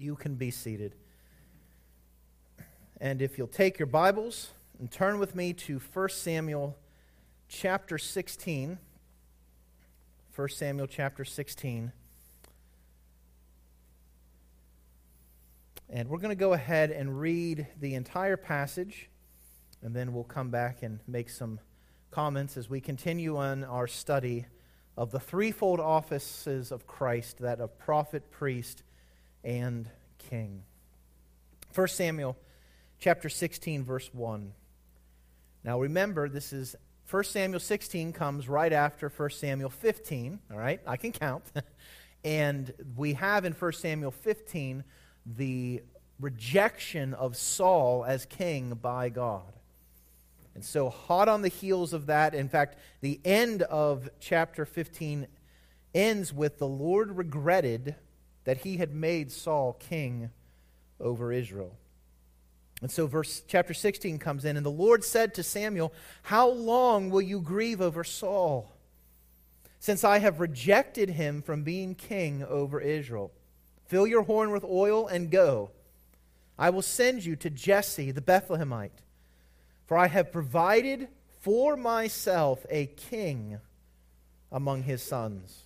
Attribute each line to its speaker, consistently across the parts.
Speaker 1: You can be seated. And if you'll take your Bibles and turn with me to 1 Samuel chapter 16. 1 Samuel chapter 16. And we're going to go ahead and read the entire passage, and then we'll come back and make some comments as we continue on our study of the threefold offices of Christ that of prophet, priest, and king. 1 Samuel chapter 16 verse 1. Now remember this is 1 Samuel 16 comes right after 1 Samuel 15, all right? I can count. and we have in 1 Samuel 15 the rejection of Saul as king by God. And so, hot on the heels of that, in fact, the end of chapter 15 ends with the Lord regretted that he had made Saul king over Israel. And so verse chapter 16 comes in and the Lord said to Samuel, "How long will you grieve over Saul, since I have rejected him from being king over Israel? Fill your horn with oil and go. I will send you to Jesse the Bethlehemite, for I have provided for myself a king among his sons."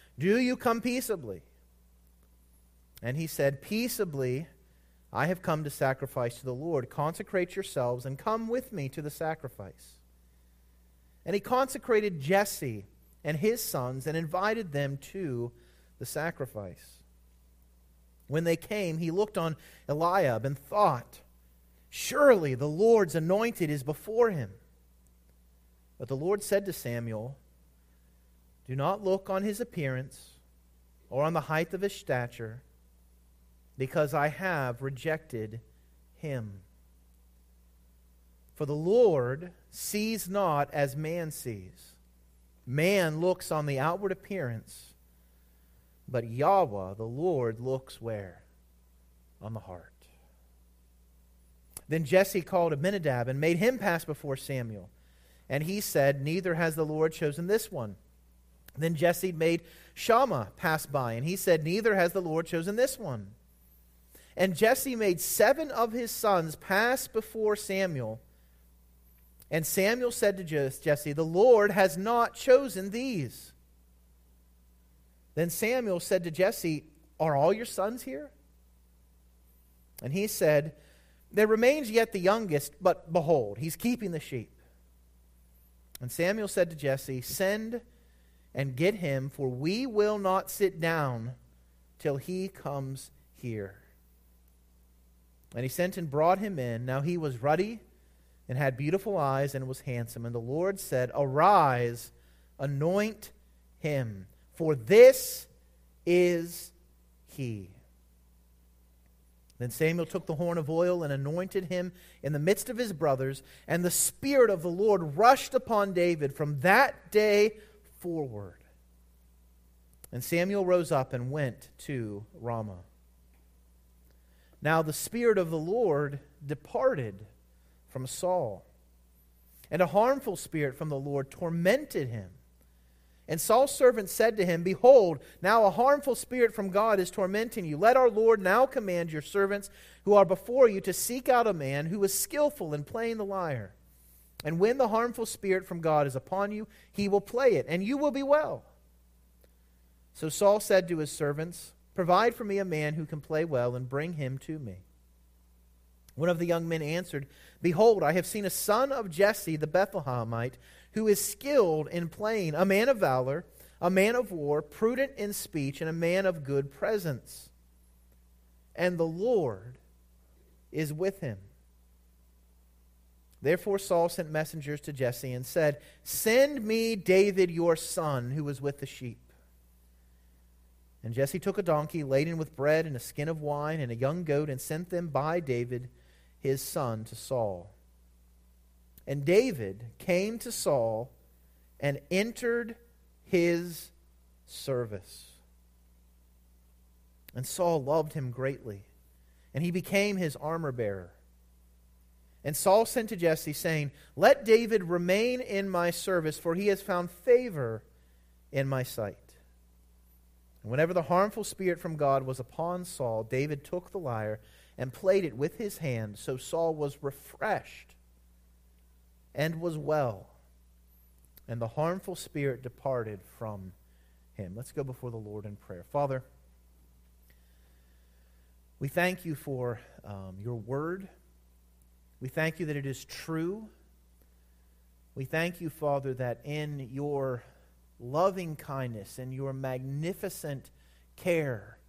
Speaker 1: do you come peaceably? And he said, Peaceably, I have come to sacrifice to the Lord. Consecrate yourselves and come with me to the sacrifice. And he consecrated Jesse and his sons and invited them to the sacrifice. When they came, he looked on Eliab and thought, Surely the Lord's anointed is before him. But the Lord said to Samuel, do not look on his appearance or on the height of his stature, because I have rejected him. For the Lord sees not as man sees. Man looks on the outward appearance, but Yahweh, the Lord, looks where? On the heart. Then Jesse called Abinadab and made him pass before Samuel. And he said, Neither has the Lord chosen this one. Then Jesse made Shammah pass by, and he said, Neither has the Lord chosen this one. And Jesse made seven of his sons pass before Samuel. And Samuel said to Jesse, The Lord has not chosen these. Then Samuel said to Jesse, Are all your sons here? And he said, There remains yet the youngest, but behold, he's keeping the sheep. And Samuel said to Jesse, Send and get him, for we will not sit down till he comes here. And he sent and brought him in. Now he was ruddy and had beautiful eyes and was handsome. And the Lord said, Arise, anoint him, for this is he. Then Samuel took the horn of oil and anointed him in the midst of his brothers, and the Spirit of the Lord rushed upon David from that day forward. And Samuel rose up and went to Ramah. Now the Spirit of the Lord departed from Saul, and a harmful spirit from the Lord tormented him. And Saul's servant said to him, Behold, now a harmful spirit from God is tormenting you. Let our Lord now command your servants who are before you to seek out a man who is skillful in playing the lyre. And when the harmful spirit from God is upon you, he will play it, and you will be well. So Saul said to his servants, Provide for me a man who can play well, and bring him to me. One of the young men answered, Behold, I have seen a son of Jesse the Bethlehemite, who is skilled in playing, a man of valor, a man of war, prudent in speech, and a man of good presence. And the Lord is with him. Therefore Saul sent messengers to Jesse and said, Send me David your son, who was with the sheep. And Jesse took a donkey laden with bread and a skin of wine and a young goat and sent them by David, his son, to Saul. And David came to Saul and entered his service. And Saul loved him greatly, and he became his armor bearer. And Saul sent to Jesse, saying, Let David remain in my service, for he has found favor in my sight. And whenever the harmful spirit from God was upon Saul, David took the lyre and played it with his hand. So Saul was refreshed and was well, and the harmful spirit departed from him. Let's go before the Lord in prayer. Father, we thank you for um, your word. We thank you that it is true. We thank you, Father, that in your loving kindness and your magnificent care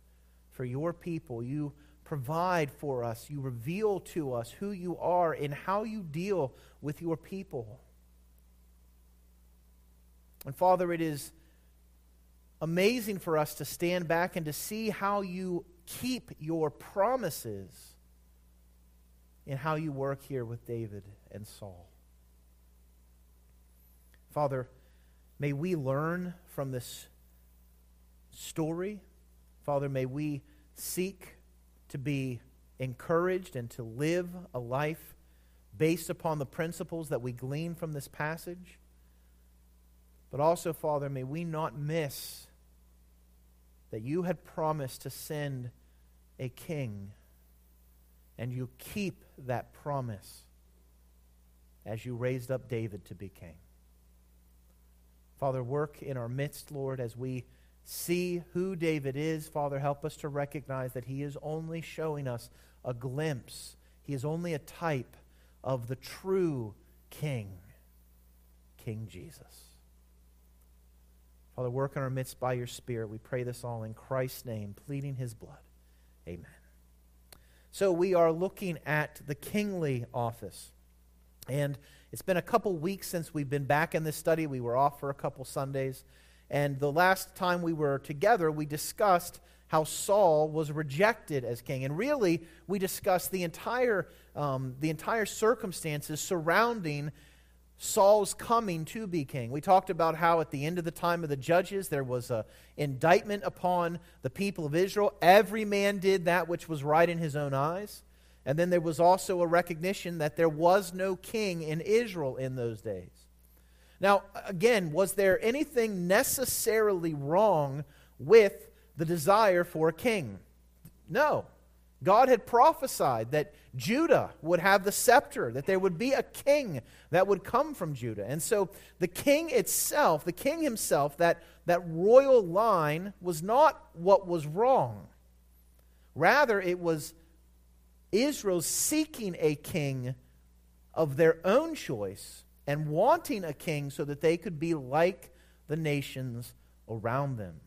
Speaker 1: for your people, you provide for us, you reveal to us who you are and how you deal with your people. And Father, it is amazing for us to stand back and to see how you keep your promises in how you work here with David and Saul. Father, may we learn from this story. Father, may we seek to be encouraged and to live a life based upon the principles that we glean from this passage. But also, Father, may we not miss that you had promised to send a king and you keep that promise as you raised up David to be king. Father, work in our midst, Lord, as we see who David is. Father, help us to recognize that he is only showing us a glimpse, he is only a type of the true king, King Jesus. Father, work in our midst by your Spirit. We pray this all in Christ's name, pleading his blood. Amen. So we are looking at the kingly office. And it's been a couple weeks since we've been back in this study. We were off for a couple Sundays. And the last time we were together, we discussed how Saul was rejected as king. And really, we discussed the entire, um, the entire circumstances surrounding Saul's coming to be king. We talked about how at the end of the time of the judges there was an indictment upon the people of Israel. Every man did that which was right in his own eyes. And then there was also a recognition that there was no king in Israel in those days. Now, again, was there anything necessarily wrong with the desire for a king? No. God had prophesied that Judah would have the scepter, that there would be a king that would come from Judah. And so the king itself, the king himself, that, that royal line was not what was wrong. Rather, it was Israel seeking a king of their own choice and wanting a king so that they could be like the nations around them.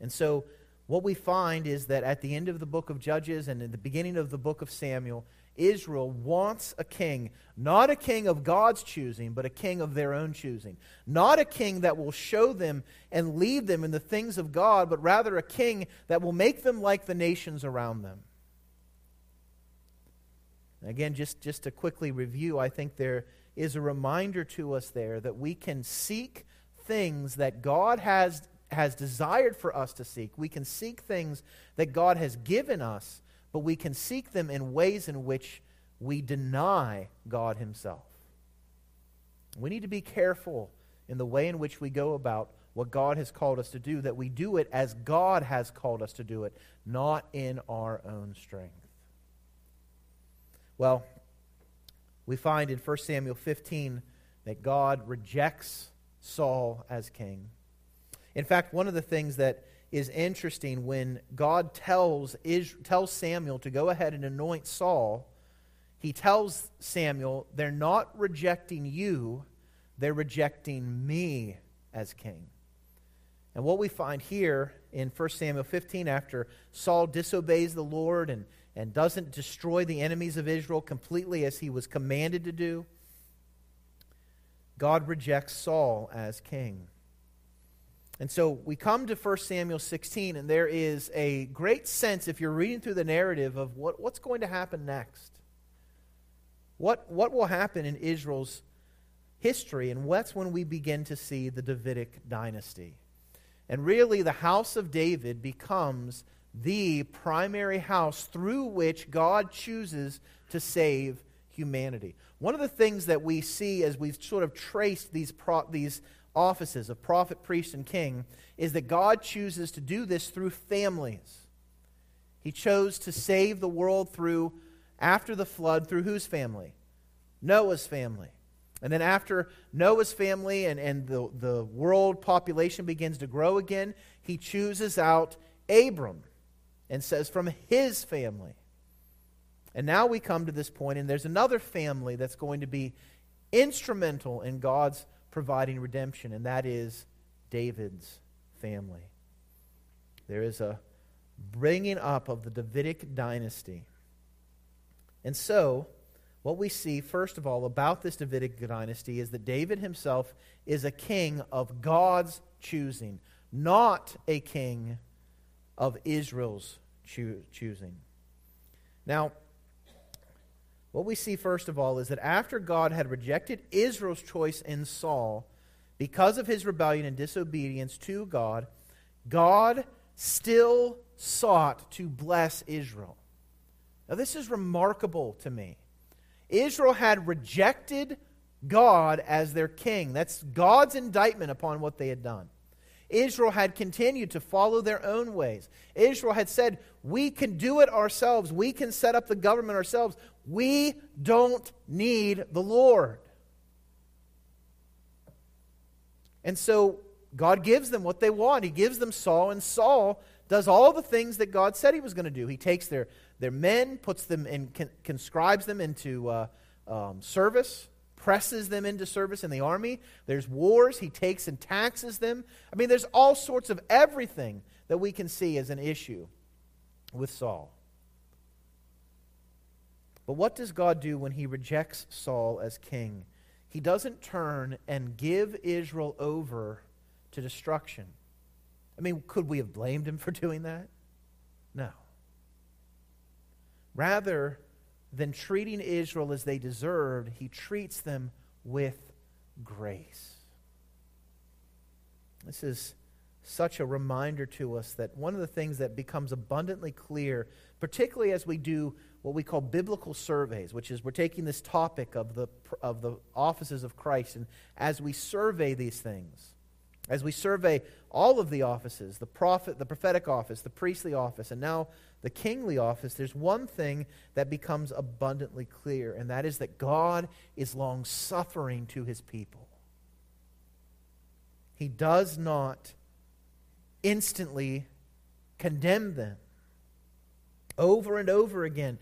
Speaker 1: And so what we find is that at the end of the book of Judges and in the beginning of the book of Samuel, Israel wants a king, not a king of God's choosing, but a king of their own choosing. Not a king that will show them and lead them in the things of God, but rather a king that will make them like the nations around them. Again, just, just to quickly review, I think there is a reminder to us there that we can seek things that God has has desired for us to seek. We can seek things that God has given us, but we can seek them in ways in which we deny God Himself. We need to be careful in the way in which we go about what God has called us to do, that we do it as God has called us to do it, not in our own strength. Well, we find in 1 Samuel 15 that God rejects Saul as king. In fact, one of the things that is interesting when God tells, tells Samuel to go ahead and anoint Saul, he tells Samuel, they're not rejecting you, they're rejecting me as king. And what we find here in 1 Samuel 15, after Saul disobeys the Lord and, and doesn't destroy the enemies of Israel completely as he was commanded to do, God rejects Saul as king. And so we come to 1 Samuel 16, and there is a great sense, if you're reading through the narrative, of what, what's going to happen next. What, what will happen in Israel's history? And that's when we begin to see the Davidic dynasty. And really, the house of David becomes the primary house through which God chooses to save humanity. One of the things that we see as we've sort of traced these, pro- these offices of prophet, priest, and king is that God chooses to do this through families. He chose to save the world through, after the flood, through whose family? Noah's family. And then after Noah's family and, and the, the world population begins to grow again, he chooses out Abram and says, from his family. And now we come to this point, and there's another family that's going to be instrumental in God's providing redemption, and that is David's family. There is a bringing up of the Davidic dynasty. And so, what we see, first of all, about this Davidic dynasty is that David himself is a king of God's choosing, not a king of Israel's choo- choosing. Now, what we see, first of all, is that after God had rejected Israel's choice in Saul because of his rebellion and disobedience to God, God still sought to bless Israel. Now, this is remarkable to me. Israel had rejected God as their king. That's God's indictment upon what they had done. Israel had continued to follow their own ways. Israel had said, We can do it ourselves. We can set up the government ourselves. We don't need the Lord. And so God gives them what they want. He gives them Saul, and Saul does all the things that God said he was going to do. He takes their, their men, puts them in, con- conscribes them into uh, um, service, presses them into service in the army. There's wars. He takes and taxes them. I mean, there's all sorts of everything that we can see as an issue with Saul. But what does God do when he rejects Saul as king? He doesn't turn and give Israel over to destruction. I mean, could we have blamed him for doing that? No. Rather than treating Israel as they deserved, he treats them with grace. This is such a reminder to us that one of the things that becomes abundantly clear, particularly as we do what we call biblical surveys, which is we're taking this topic of the, of the offices of Christ, and as we survey these things, as we survey all of the offices, the prophet, the prophetic office, the priestly office, and now the kingly office, there's one thing that becomes abundantly clear, and that is that God is long suffering to his people. He does not instantly condemn them. Over and over again,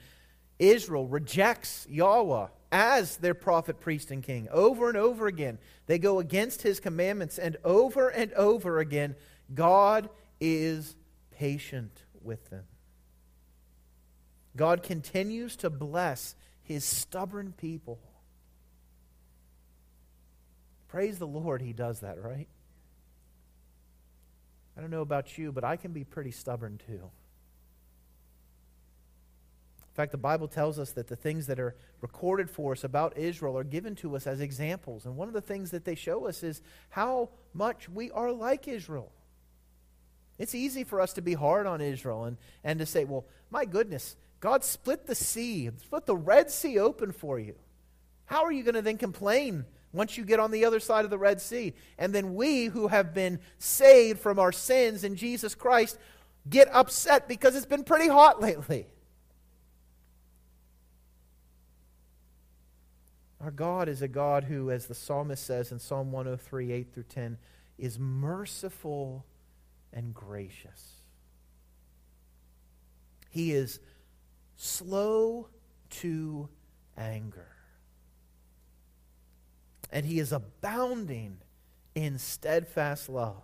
Speaker 1: Israel rejects Yahweh as their prophet, priest, and king. Over and over again, they go against his commandments, and over and over again, God is patient with them. God continues to bless his stubborn people. Praise the Lord, he does that, right? I don't know about you, but I can be pretty stubborn too. In fact, the Bible tells us that the things that are recorded for us about Israel are given to us as examples. And one of the things that they show us is how much we are like Israel. It's easy for us to be hard on Israel and, and to say, well, my goodness, God split the sea, split the Red Sea open for you. How are you going to then complain once you get on the other side of the Red Sea. And then we who have been saved from our sins in Jesus Christ get upset because it's been pretty hot lately. Our God is a God who, as the psalmist says in Psalm 103, 8 through 10, is merciful and gracious. He is slow to anger and he is abounding in steadfast love.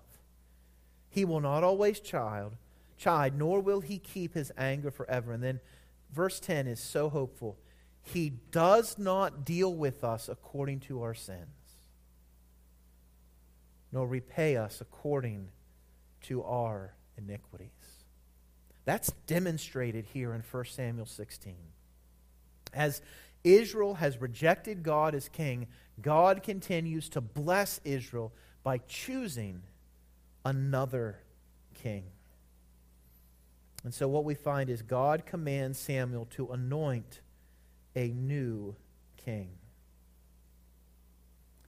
Speaker 1: He will not always chide, chide, nor will he keep his anger forever. And then verse 10 is so hopeful. He does not deal with us according to our sins, nor repay us according to our iniquities. That's demonstrated here in 1 Samuel 16. As Israel has rejected God as king, God continues to bless Israel by choosing another king. And so what we find is God commands Samuel to anoint a new king.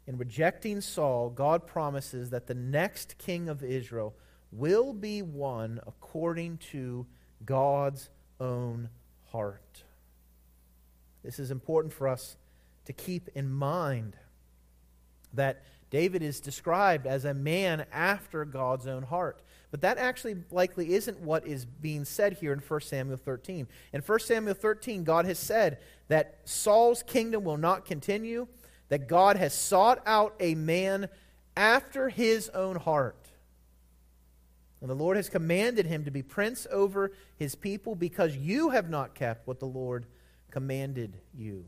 Speaker 1: In rejecting Saul, God promises that the next king of Israel will be one according to God's own heart. This is important for us to keep in mind that David is described as a man after God's own heart. But that actually likely isn't what is being said here in 1 Samuel 13. In 1 Samuel 13, God has said that Saul's kingdom will not continue, that God has sought out a man after his own heart. And the Lord has commanded him to be prince over his people because you have not kept what the Lord commanded you.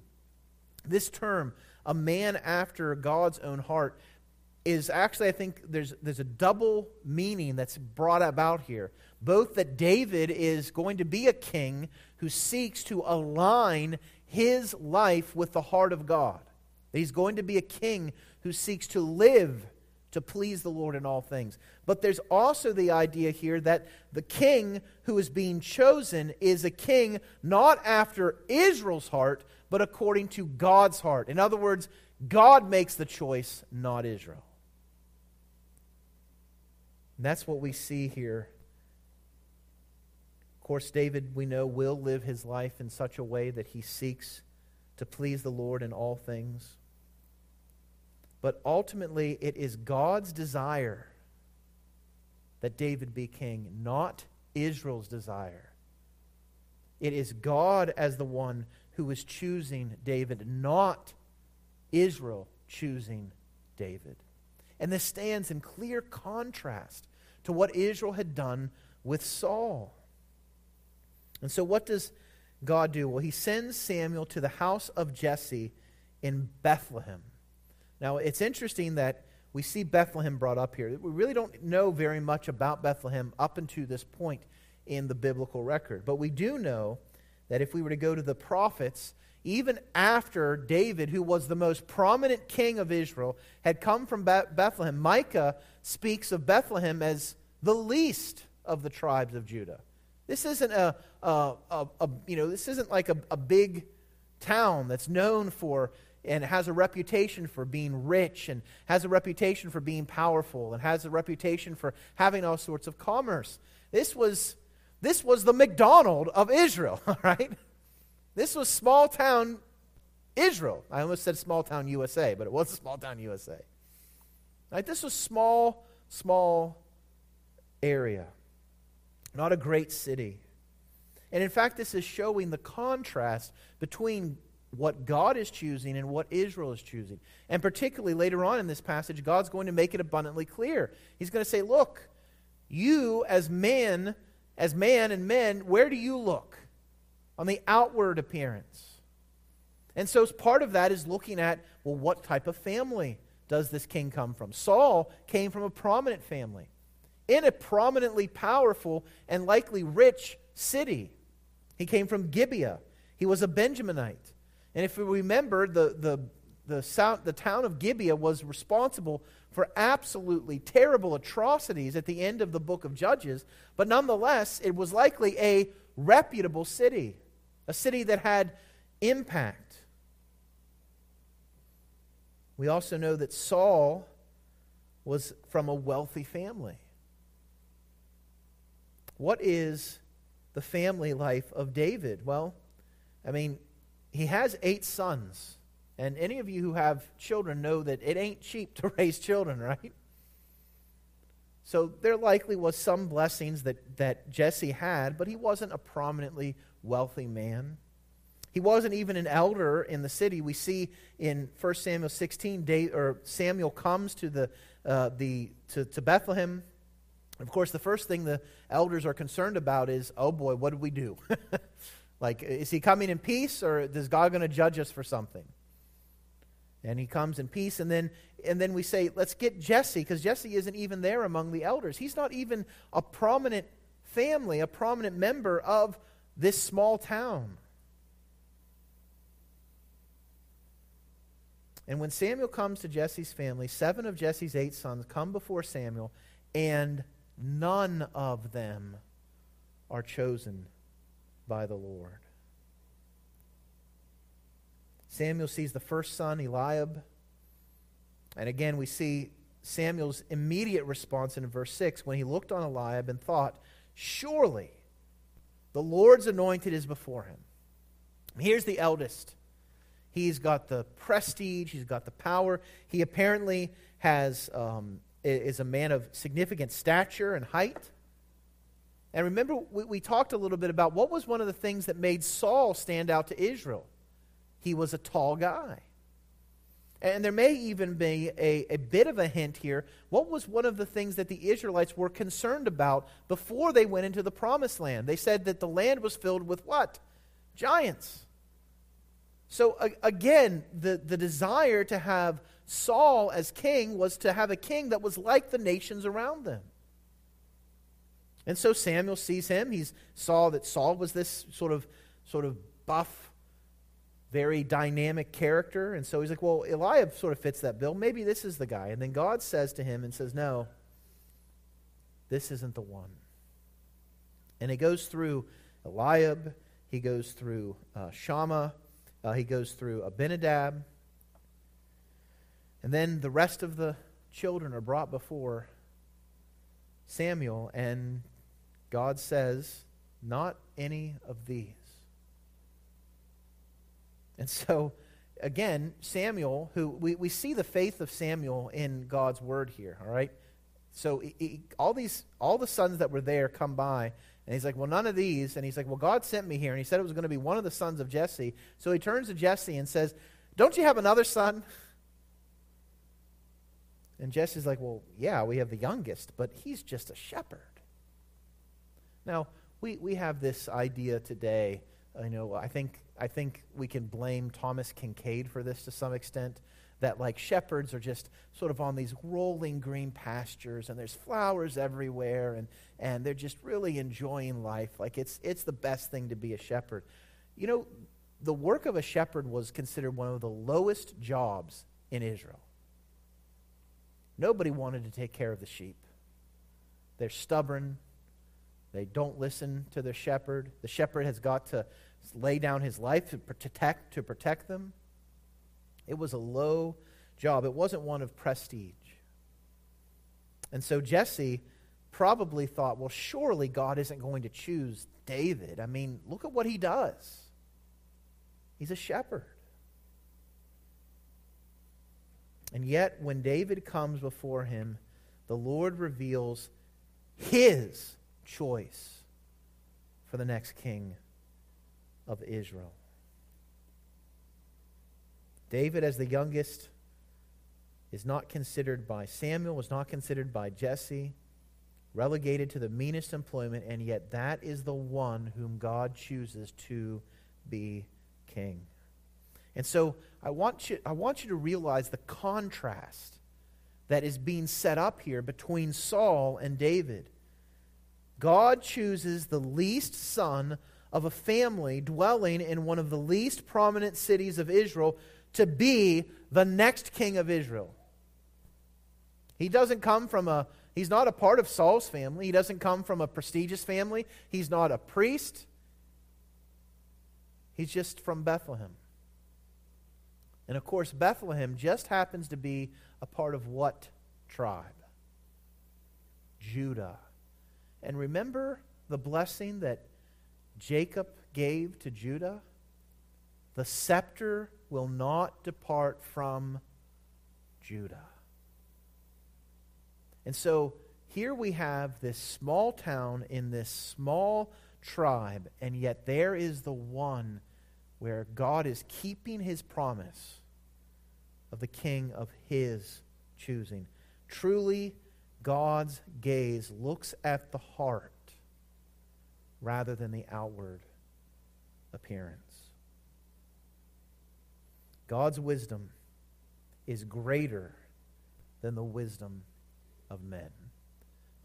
Speaker 1: This term, a man after God's own heart, is actually, I think, there's, there's a double meaning that's brought about here. Both that David is going to be a king who seeks to align his life with the heart of God. He's going to be a king who seeks to live to please the Lord in all things. But there's also the idea here that the king who is being chosen is a king not after Israel's heart, but according to God's heart. In other words, God makes the choice, not Israel. And that's what we see here. Course, David, we know, will live his life in such a way that he seeks to please the Lord in all things. But ultimately, it is God's desire that David be king, not Israel's desire. It is God as the one who is choosing David, not Israel choosing David. And this stands in clear contrast to what Israel had done with Saul. And so, what does God do? Well, he sends Samuel to the house of Jesse in Bethlehem. Now, it's interesting that we see Bethlehem brought up here. We really don't know very much about Bethlehem up until this point in the biblical record. But we do know that if we were to go to the prophets, even after David, who was the most prominent king of Israel, had come from Bethlehem, Micah speaks of Bethlehem as the least of the tribes of Judah. This isn't a, a, a, a you know, this isn't like a, big town that's known for and has a reputation for being rich and has a reputation for being powerful and has a reputation for having all sorts of commerce. This was, this was the McDonald of Israel, all right? This was small town Israel. I almost said small town USA, but it was small town USA. Right? This was small, small area, not a great city. And in fact, this is showing the contrast between what God is choosing and what Israel is choosing. And particularly later on in this passage, God's going to make it abundantly clear. He's going to say, Look, you as man, as man and men, where do you look? On the outward appearance. And so part of that is looking at, well, what type of family does this king come from? Saul came from a prominent family in a prominently powerful and likely rich city. He came from Gibeah. He was a Benjaminite. And if we remember, the, the, the, the town of Gibeah was responsible for absolutely terrible atrocities at the end of the book of Judges, but nonetheless, it was likely a reputable city, a city that had impact. We also know that Saul was from a wealthy family. What is the family life of David? Well, I mean, he has eight sons. And any of you who have children know that it ain't cheap to raise children, right? So there likely was some blessings that, that Jesse had, but he wasn't a prominently wealthy man. He wasn't even an elder in the city. We see in 1 Samuel 16, Dave, or Samuel comes to, the, uh, the, to, to Bethlehem. Of course, the first thing the elders are concerned about is, oh boy, what did we do? Like, is he coming in peace or is God going to judge us for something? And he comes in peace, and then and then we say, let's get Jesse, because Jesse isn't even there among the elders. He's not even a prominent family, a prominent member of this small town. And when Samuel comes to Jesse's family, seven of Jesse's eight sons come before Samuel, and none of them are chosen by the Lord. Samuel sees the first son, Eliab. And again, we see Samuel's immediate response in verse 6 when he looked on Eliab and thought, Surely the Lord's anointed is before him. Here's the eldest. He's got the prestige, he's got the power. He apparently has, um, is a man of significant stature and height. And remember, we, we talked a little bit about what was one of the things that made Saul stand out to Israel he was a tall guy. And there may even be a, a bit of a hint here. What was one of the things that the Israelites were concerned about before they went into the promised land? They said that the land was filled with what? Giants. So, again, the, the desire to have Saul as king was to have a king that was like the nations around them. And so Samuel sees him. He saw that Saul was this sort of, sort of buff, very dynamic character. And so he's like, well, Eliab sort of fits that bill. Maybe this is the guy. And then God says to him and says, no, this isn't the one. And he goes through Eliab, he goes through uh, Shammah, uh, he goes through Abinadab. And then the rest of the children are brought before Samuel, and God says, Not any of these. And so, again, Samuel, who we, we see the faith of Samuel in God's word here, all right? So he, all these all the sons that were there come by, and he's like, Well, none of these. And he's like, Well, God sent me here, and he said it was going to be one of the sons of Jesse. So he turns to Jesse and says, Don't you have another son? And Jesse's like, Well, yeah, we have the youngest, but he's just a shepherd. Now, we, we have this idea today. You know, I think I think we can blame Thomas Kinkade for this to some extent. That, like, shepherds are just sort of on these rolling green pastures and there's flowers everywhere and, and they're just really enjoying life. Like, it's, it's the best thing to be a shepherd. You know, the work of a shepherd was considered one of the lowest jobs in Israel. Nobody wanted to take care of the sheep. They're stubborn. They don't listen to their shepherd. The shepherd has got to lay down his life to protect, to protect them. It was a low job, it wasn't one of prestige. And so Jesse probably thought, well, surely God isn't going to choose David. I mean, look at what he does. He's a shepherd. And yet, when David comes before him, the Lord reveals his choice for the next king of Israel. David, as the youngest, is not considered by Samuel, was not considered by Jesse, relegated to the meanest employment, and yet that is the one whom God chooses to be king. And so I want you, I want you to realize the contrast that is being set up here between Saul and David. God chooses the least son of a family dwelling in one of the least prominent cities of Israel to be the next king of Israel. He doesn't come from a, he's not a part of Saul's family. He doesn't come from a prestigious family. He's not a priest. He's just from Bethlehem. And of course, Bethlehem just happens to be a part of what tribe? Judah. And remember the blessing that Jacob gave to Judah, the scepter will not depart from Judah. And so here we have this small town in this small tribe, and yet there is the one where God is keeping his promise of the king of his choosing. Truly, God's gaze looks at the heart rather than the outward appearance. God's wisdom is greater than the wisdom of men.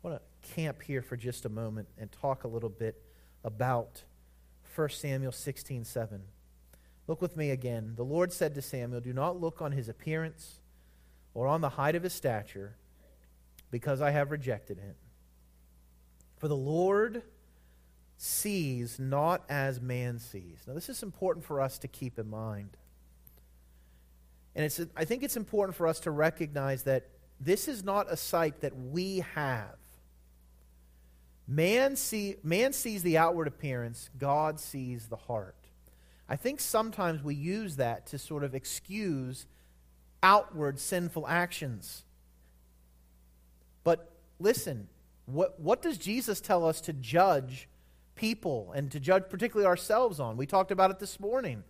Speaker 1: I want to camp here for just a moment and talk a little bit about 1 Samuel 16 7. Look with me again. The Lord said to Samuel, Do not look on his appearance or on the height of his stature, because I have rejected him. For the Lord sees not as man sees. Now, this is important for us to keep in mind. And it's, I think it's important for us to recognize that this is not a sight that we have. Man, see, man sees the outward appearance, God sees the heart. I think sometimes we use that to sort of excuse outward sinful actions. But listen, what, what does Jesus tell us to judge people and to judge particularly ourselves on? We talked about it this morning.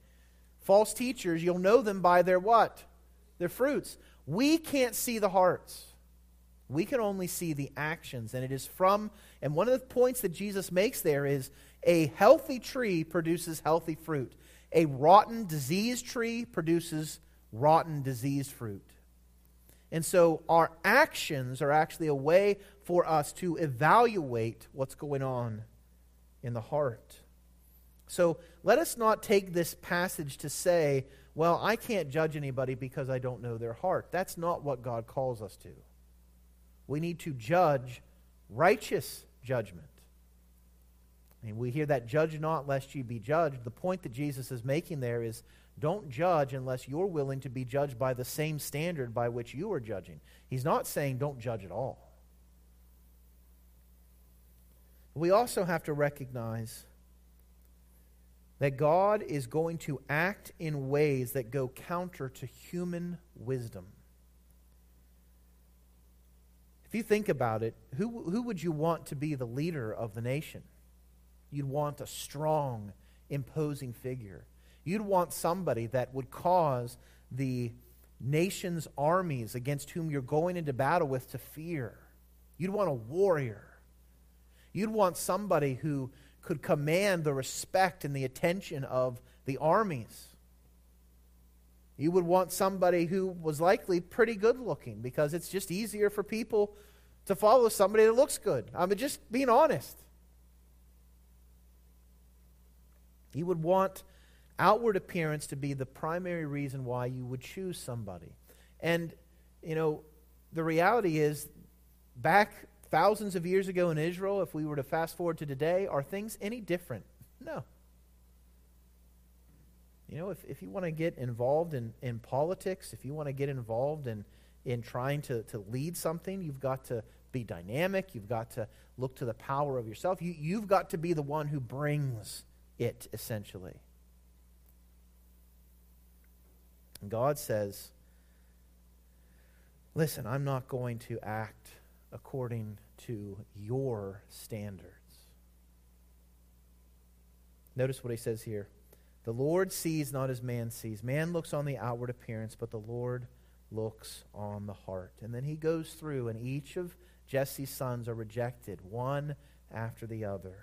Speaker 1: False teachers, you'll know them by their what? Their fruits. We can't see the hearts. We can only see the actions. And it is from, and one of the points that Jesus makes there is a healthy tree produces healthy fruit. A rotten, diseased tree produces rotten, diseased fruit. And so our actions are actually a way for us to evaluate what's going on in the heart. So let us not take this passage to say, well, I can't judge anybody because I don't know their heart. That's not what God calls us to. We need to judge righteous judgment. And we hear that judge not lest ye be judged. The point that Jesus is making there is don't judge unless you're willing to be judged by the same standard by which you are judging. He's not saying don't judge at all. We also have to recognize that God is going to act in ways that go counter to human wisdom. If you think about it, who, who would you want to be the leader of the nation? You'd want a strong, imposing figure. You'd want somebody that would cause the nation's armies against whom you're going into battle with to fear. You'd want a warrior. You'd want somebody who could command the respect and the attention of the armies. You would want somebody who was likely pretty good looking because it's just easier for people to follow somebody that looks good. I mean, just being honest. He would want outward appearance to be the primary reason why you would choose somebody. And, you know, the reality is, back thousands of years ago in Israel, if we were to fast forward to today, are things any different? No. You know, if, if you want to get involved in, in politics, if you want to get involved in, in trying to, to lead something, you've got to be dynamic. You've got to look to the power of yourself. You, you've got to be the one who brings it, essentially. And God says, Listen, I'm not going to act according to your standards. Notice what he says here. The Lord sees not as man sees. Man looks on the outward appearance, but the Lord looks on the heart. And then he goes through, and each of Jesse's sons are rejected, one after the other.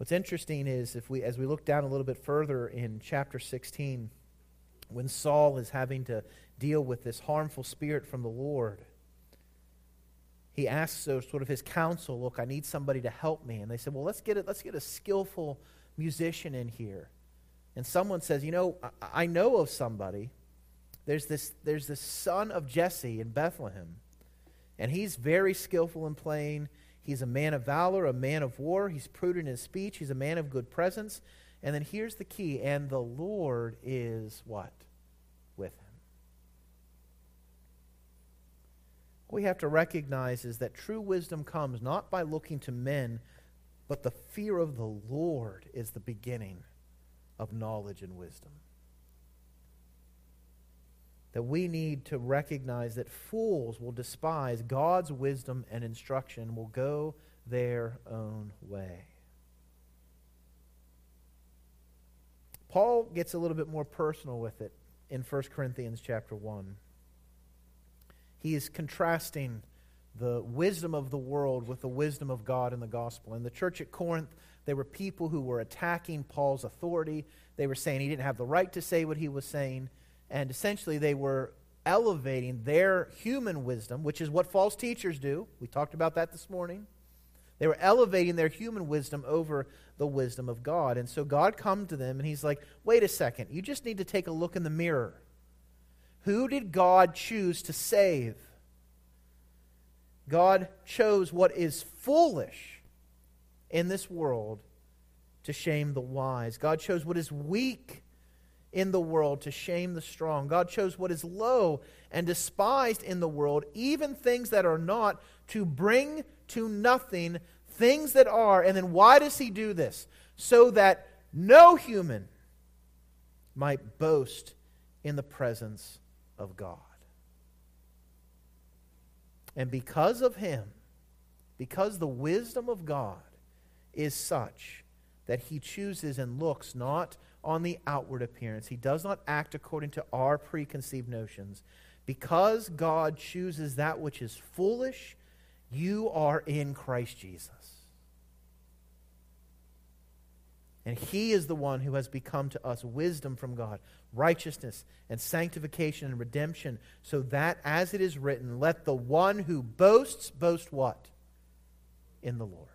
Speaker 1: What's interesting is if we as we look down a little bit further in chapter 16 when Saul is having to deal with this harmful spirit from the Lord he asks sort of his counsel look I need somebody to help me. And they said well let's get it let's get a skillful musician in here. And someone says you know I, I know of somebody. There's this there's this son of Jesse in Bethlehem and he's very skillful in playing He's a man of valor, a man of war. He's prudent in his speech. He's a man of good presence. And then here's the key and the Lord is what? With him. What we have to recognize is that true wisdom comes not by looking to men, but the fear of the Lord is the beginning of knowledge and wisdom that we need to recognize that fools will despise God's wisdom and instruction, will go their own way. Paul gets a little bit more personal with it in 1 Corinthians chapter 1. He is contrasting the wisdom of the world with the wisdom of God and the gospel. In the church at Corinth, there were people who were attacking Paul's authority. They were saying he didn't have the right to say what he was saying. And essentially, they were elevating their human wisdom, which is what false teachers do. We talked about that this morning. They were elevating their human wisdom over the wisdom of God. And so God come to them and he's like, "Wait a second. You just need to take a look in the mirror. Who did God choose to save? God chose what is foolish in this world to shame the wise. God chose what is weak in the world to shame the strong. God chose what is low and despised in the world, even things that are not, to bring to nothing things that are. And then why does He do this? So that no human might boast in the presence of God. And because of Him, because the wisdom of God is such that He chooses and looks not on the outward appearance. He does not act according to our preconceived notions. Because God chooses that which is foolish, you are in Christ Jesus. And He is the one who has become to us wisdom from God, righteousness and sanctification and redemption, so that, as it is written, let the one who boasts boast what? In the Lord.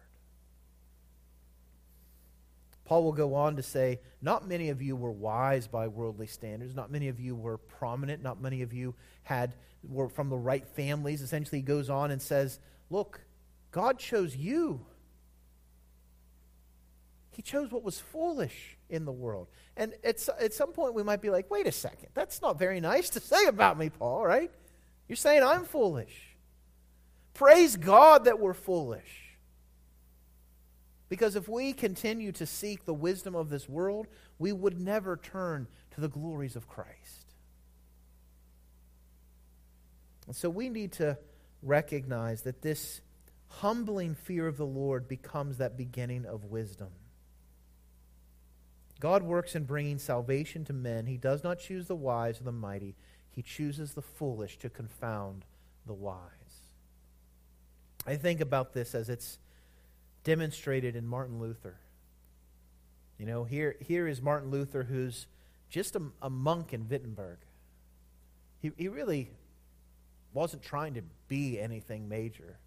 Speaker 1: Paul will go on to say, Not many of you were wise by worldly standards. Not many of you were prominent. Not many of you had, were from the right families. Essentially, he goes on and says, Look, God chose you. He chose what was foolish in the world. And at, at some point, we might be like, wait a second, that's not very nice to say about me, Paul, right? You're saying I'm foolish. Praise God that we're foolish. Because if we continue to seek the wisdom of this world, we would never turn to the glories of Christ. And so we need to recognize that this humbling fear of the Lord becomes that beginning of wisdom. God works in bringing salvation to men. He does not choose the wise or the mighty, He chooses the foolish to confound the wise. I think about this as it's demonstrated in Martin Luther. You know, here, here is Martin Luther, who's just a, a monk in Wittenberg. He, he really wasn't trying to be anything major.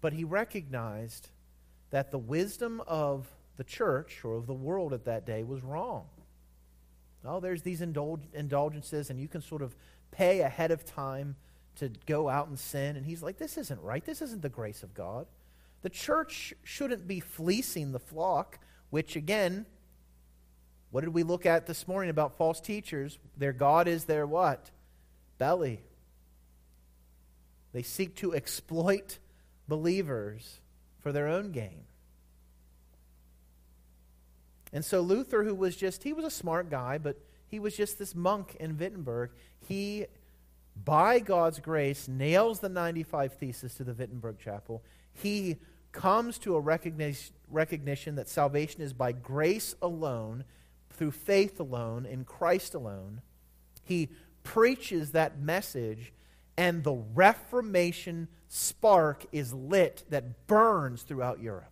Speaker 1: But he recognized that the wisdom of the church or of the world at that day was wrong. Oh, there's these indulgences, and you can sort of pay ahead of time to go out and sin. And he's like, this isn't right. This isn't the grace of God. The church shouldn't be fleecing the flock, which, again, what did we look at this morning about false teachers? Their God is their what? Belly. They seek to exploit believers for their own gain. And so Luther, who was just, he was a smart guy, but he was just this monk in Wittenberg, he by God's grace, nails the 95 Thesis to the Wittenberg Chapel. He comes to a recognition that salvation is by grace alone, through faith alone, in Christ alone. He preaches that message, and the Reformation spark is lit that burns throughout Europe.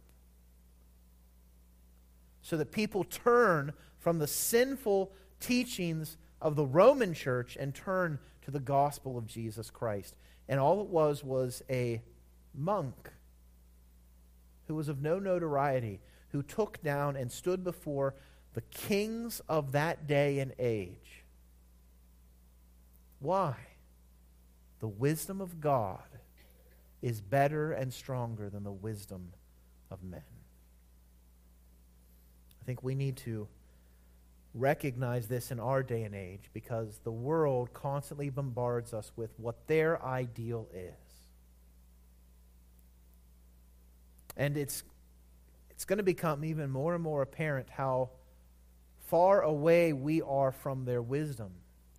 Speaker 1: So that people turn from the sinful teachings of the Roman church and turn to the gospel of Jesus Christ. And all it was was a monk who was of no notoriety, who took down and stood before the kings of that day and age. Why? The wisdom of God is better and stronger than the wisdom of men. I think we need to recognize this in our day and age because the world constantly bombards us with what their ideal is. And it's, it's going to become even more and more apparent how far away we are from their wisdom.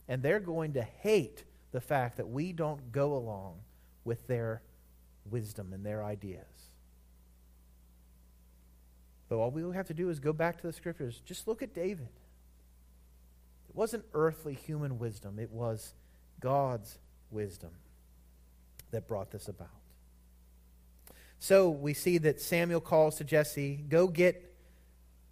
Speaker 1: And they're going to hate the fact that we don't go along with their wisdom and their ideas. But all we have to do is go back to the scriptures. Just look at David. It wasn't earthly human wisdom, it was God's wisdom. that brought this about. So we see that Samuel calls to Jesse, "Go get,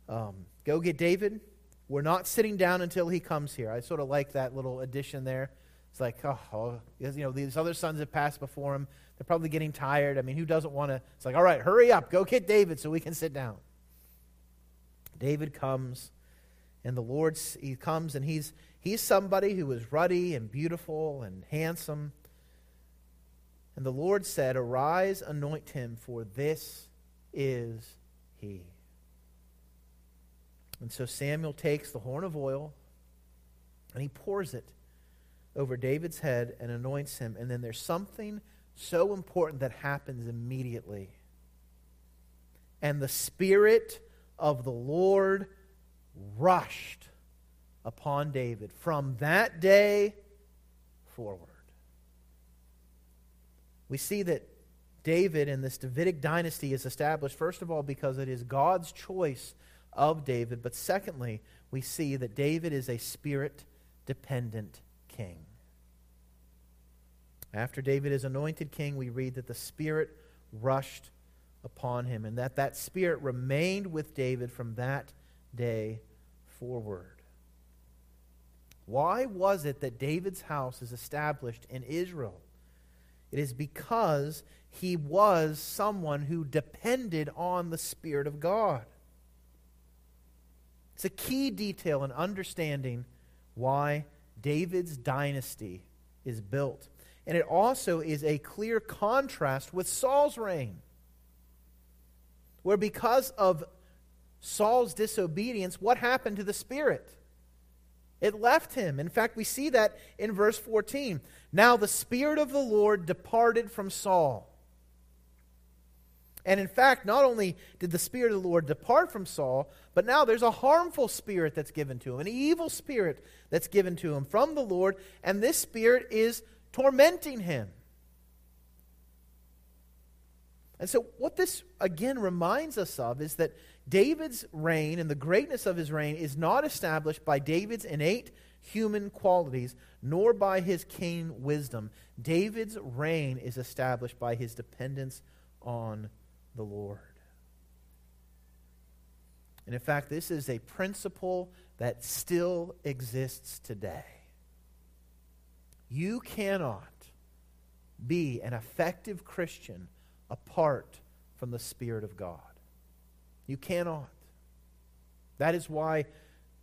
Speaker 1: um, go get David. We're not sitting down until he comes here." I sort of like that little addition there. It's like, oh, oh you know, these other sons have passed before him. They're probably getting tired. I mean, who doesn't want to? It's like, all right, hurry up, go get David so we can sit down. David comes, and the Lord he comes, and he's he's somebody who is ruddy and beautiful and handsome. And the Lord said, Arise, anoint him, for this is he. And so Samuel takes the horn of oil and he pours it over David's head and anoints him. And then there's something so important that happens immediately. And the Spirit of the Lord rushed upon David from that day forward. We see that David and this Davidic dynasty is established, first of all, because it is God's choice of David, but secondly, we see that David is a spirit dependent king. After David is anointed king, we read that the Spirit rushed upon him and that that Spirit remained with David from that day forward. Why was it that David's house is established in Israel? It is because he was someone who depended on the Spirit of God. It's a key detail in understanding why David's dynasty is built. And it also is a clear contrast with Saul's reign, where because of Saul's disobedience, what happened to the Spirit? It left him. In fact, we see that in verse 14. Now the Spirit of the Lord departed from Saul. And in fact, not only did the Spirit of the Lord depart from Saul, but now there's a harmful spirit that's given to him, an evil spirit that's given to him from the Lord, and this spirit is tormenting him. And so, what this again reminds us of is that David's reign and the greatness of his reign is not established by David's innate human qualities, nor by his keen wisdom. David's reign is established by his dependence on the Lord. And in fact, this is a principle that still exists today. You cannot be an effective Christian apart from the Spirit of God. You cannot. That is why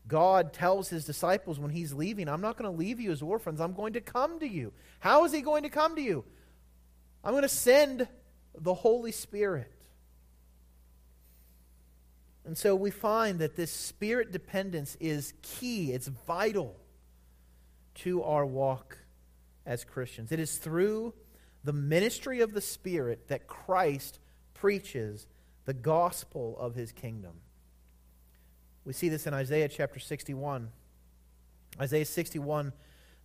Speaker 1: God tells his disciples when he's leaving, I'm not going to leave you as orphans. I'm going to come to you. How is he going to come to you? I'm going to send the Holy Spirit. And so we find that this spirit dependence is key, it's vital to our walk as Christians. It is through the ministry of the Spirit that Christ preaches the gospel of his kingdom. We see this in Isaiah chapter 61. Isaiah 61,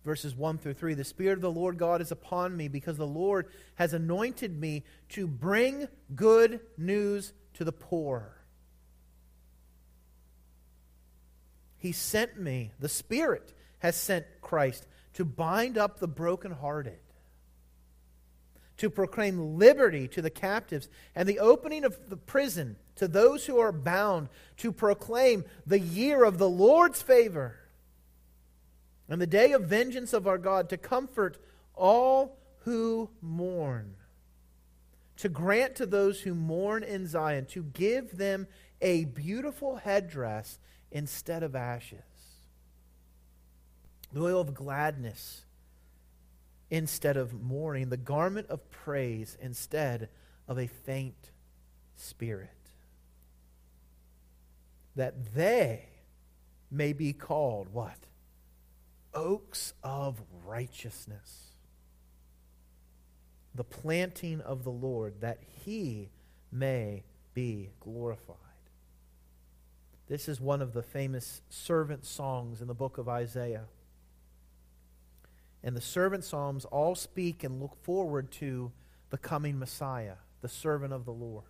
Speaker 1: verses 1 through 3. The Spirit of the Lord God is upon me because the Lord has anointed me to bring good news to the poor. He sent me, the Spirit has sent Christ to bind up the brokenhearted to proclaim liberty to the captives and the opening of the prison to those who are bound, to proclaim the year of the Lord's favor and the day of vengeance of our God, to comfort all who mourn, to grant to those who mourn in Zion, to give them a beautiful headdress instead of ashes, the oil of gladness instead of mourning, the garment of praise instead of a faint spirit. That they may be called what? Oaks of righteousness. The planting of the Lord, that he may be glorified. This is one of the famous servant songs in the book of Isaiah and the servant Psalms all speak and look forward to the coming Messiah, the servant of the Lord.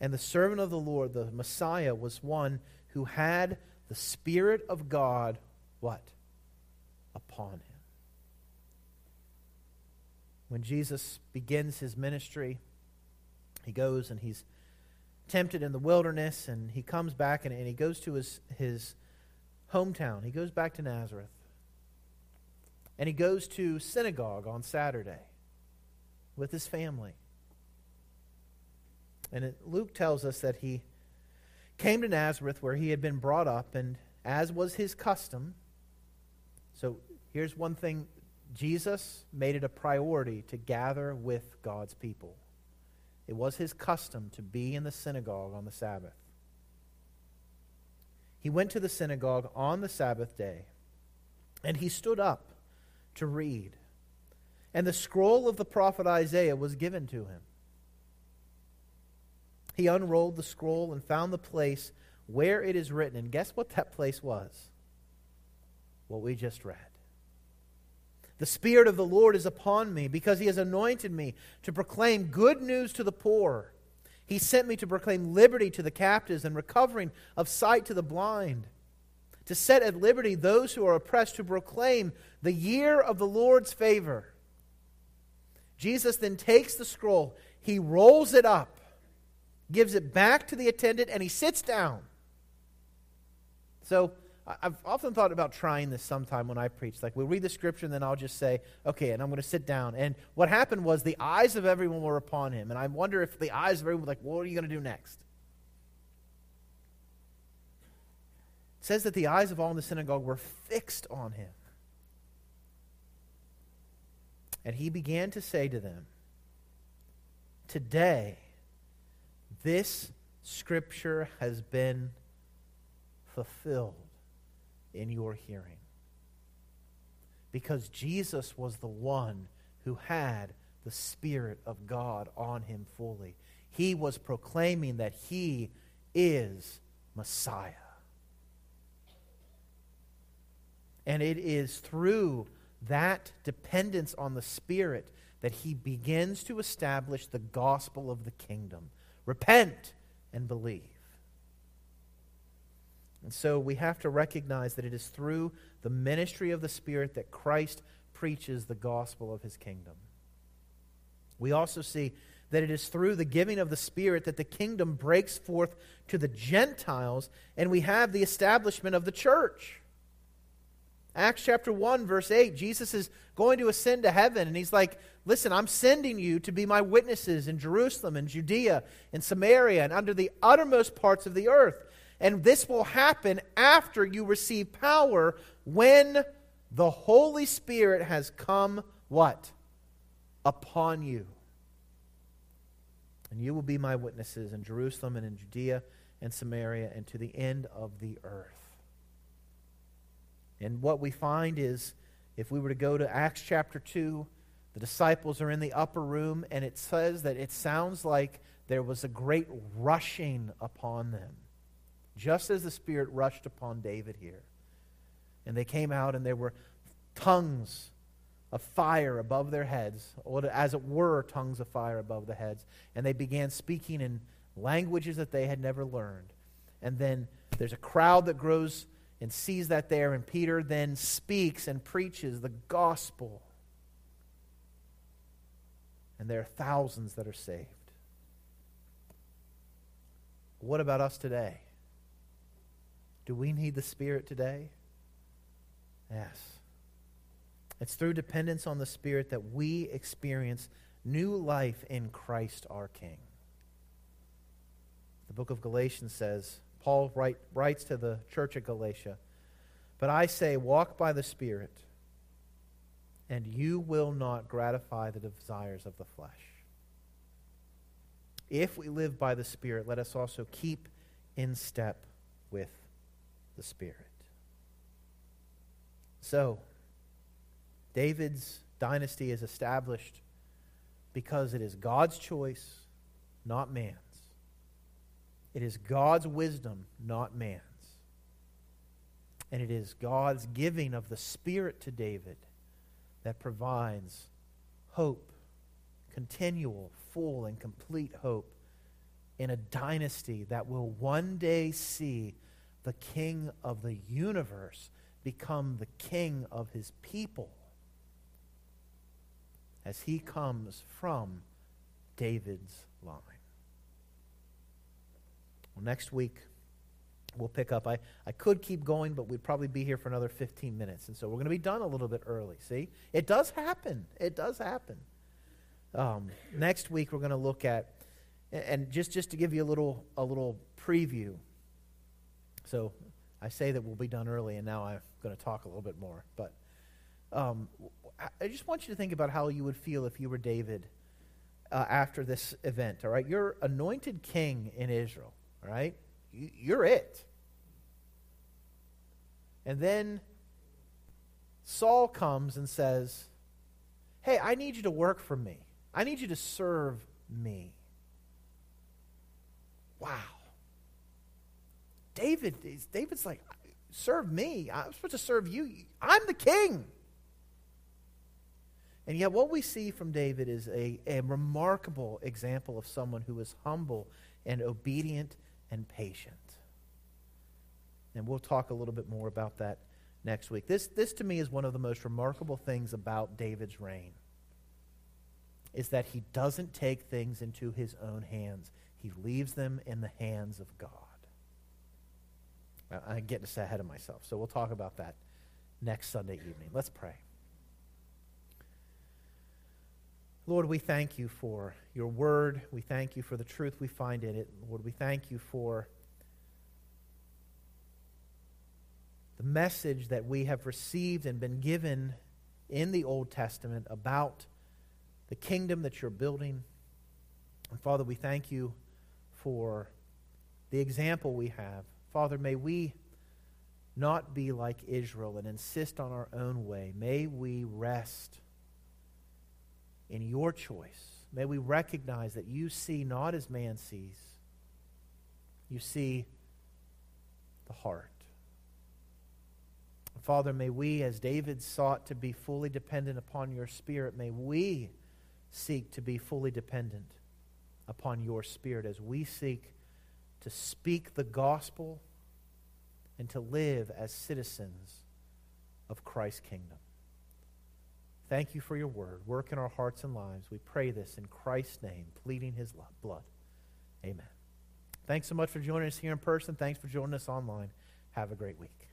Speaker 1: And the servant of the Lord, the Messiah, was one who had the Spirit of God, what? Upon him. When Jesus begins his ministry, he goes and he's tempted in the wilderness, and he comes back and, and he goes to his, his hometown. He goes back to Nazareth. And he goes to synagogue on Saturday with his family. And it, Luke tells us that he came to Nazareth where he had been brought up, and as was his custom, so here's one thing Jesus made it a priority to gather with God's people. It was his custom to be in the synagogue on the Sabbath. He went to the synagogue on the Sabbath day, and he stood up to read. And the scroll of the prophet Isaiah was given to him. He unrolled the scroll and found the place where it is written. And guess what that place was? What we just read. The Spirit of the Lord is upon me because He has anointed me to proclaim good news to the poor. He sent me to proclaim liberty to the captives and recovering of sight to the blind, to set at liberty those who are oppressed, to proclaim the year of the Lord's favor. Jesus then takes the scroll, he rolls it up, gives it back to the attendant, and he sits down. So, I've often thought about trying this sometime when I preach. Like, we'll read the scripture, and then I'll just say, okay, and I'm going to sit down. And what happened was the eyes of everyone were upon him. And I wonder if the eyes of everyone were like, what are you going to do next? It says that the eyes of all in the synagogue were fixed on him. And he began to say to them, Today, this scripture has been fulfilled in your hearing. Because Jesus was the one who had the Spirit of God on him fully. He was proclaiming that he is Messiah. And it is through that dependence on the Spirit that he begins to establish the gospel of the kingdom. Repent and believe. And so we have to recognize that it is through the ministry of the Spirit that Christ preaches the gospel of his kingdom. We also see that it is through the giving of the Spirit that the kingdom breaks forth to the Gentiles, and we have the establishment of the church. Acts chapter 1, verse 8, Jesus is going to ascend to heaven, and he's like, Listen, I'm sending you to be my witnesses in Jerusalem and Judea and Samaria and under the uttermost parts of the earth. And this will happen after you receive power when the Holy Spirit has come what? Upon you. And you will be my witnesses in Jerusalem and in Judea and Samaria and to the end of the earth. And what we find is if we were to go to Acts chapter 2, the disciples are in the upper room, and it says that it sounds like there was a great rushing upon them just as the Spirit rushed upon David here. And they came out, and there were tongues of fire above their heads, or as it were, tongues of fire above the heads. And they began speaking in languages that they had never learned. And then there's a crowd that grows and sees that there, and Peter then speaks and preaches the gospel. And there are thousands that are saved. What about us today? Do we need the Spirit today? Yes. It's through dependence on the Spirit that we experience new life in Christ our King. The book of Galatians says, Paul write, writes to the church at Galatia, But I say, walk by the Spirit, and you will not gratify the desires of the flesh. If we live by the Spirit, let us also keep in step with the Spirit. So, David's dynasty is established because it is God's choice, not man's. It is God's wisdom, not man's. And it is God's giving of the Spirit to David that provides hope, continual, full, and complete hope in a dynasty that will one day see the king of the universe become the king of his people. as he comes from David's line. Well, next week, we'll pick up. I, I could keep going, but we'd probably be here for another 15 minutes. And so we're going to be done a little bit early. See? It does happen. It does happen. Um, next week, we're going to look at, and just, just to give you a little, a little preview. So I say that we'll be done early, and now I'm going to talk a little bit more. But um, I just want you to think about how you would feel if you were David uh, after this event. All right, you're anointed king in Israel. All right, you're it. And then Saul comes and says, Hey, I need you to work for me. I need you to serve me. Wow. David, David's like, serve me. I'm supposed to serve you. I'm the king. And yet, what we see from David is a, a remarkable example of someone who is humble and obedient and patient. And we'll talk a little bit more about that next week. This, this to me, is one of the most remarkable things about David's reign is that he doesn't take things into his own hands. He leaves them in the hands of God. I'm getting ahead of myself, so we'll talk about that next Sunday evening. Let's pray. Lord, we thank you for your word. We thank you for the truth we find in it. Lord, we thank you for the message that we have received and been given in the Old Testament about the kingdom that you're building. And Father, we thank you for the example we have. Father, may we not be like Israel and insist on our own way. May we rest in your choice. May we recognize that you see not as man sees, you see the heart. Father, may we, as David sought to be fully dependent upon your Spirit, may we seek to be fully dependent upon your Spirit as we seek to speak the gospel and to live as citizens of Christ's kingdom. Thank you for your word. Work in our hearts and lives. We pray this in Christ's name, pleading his blood. Amen. Thanks so much for joining us here in person. Thanks for joining us online. Have a great week.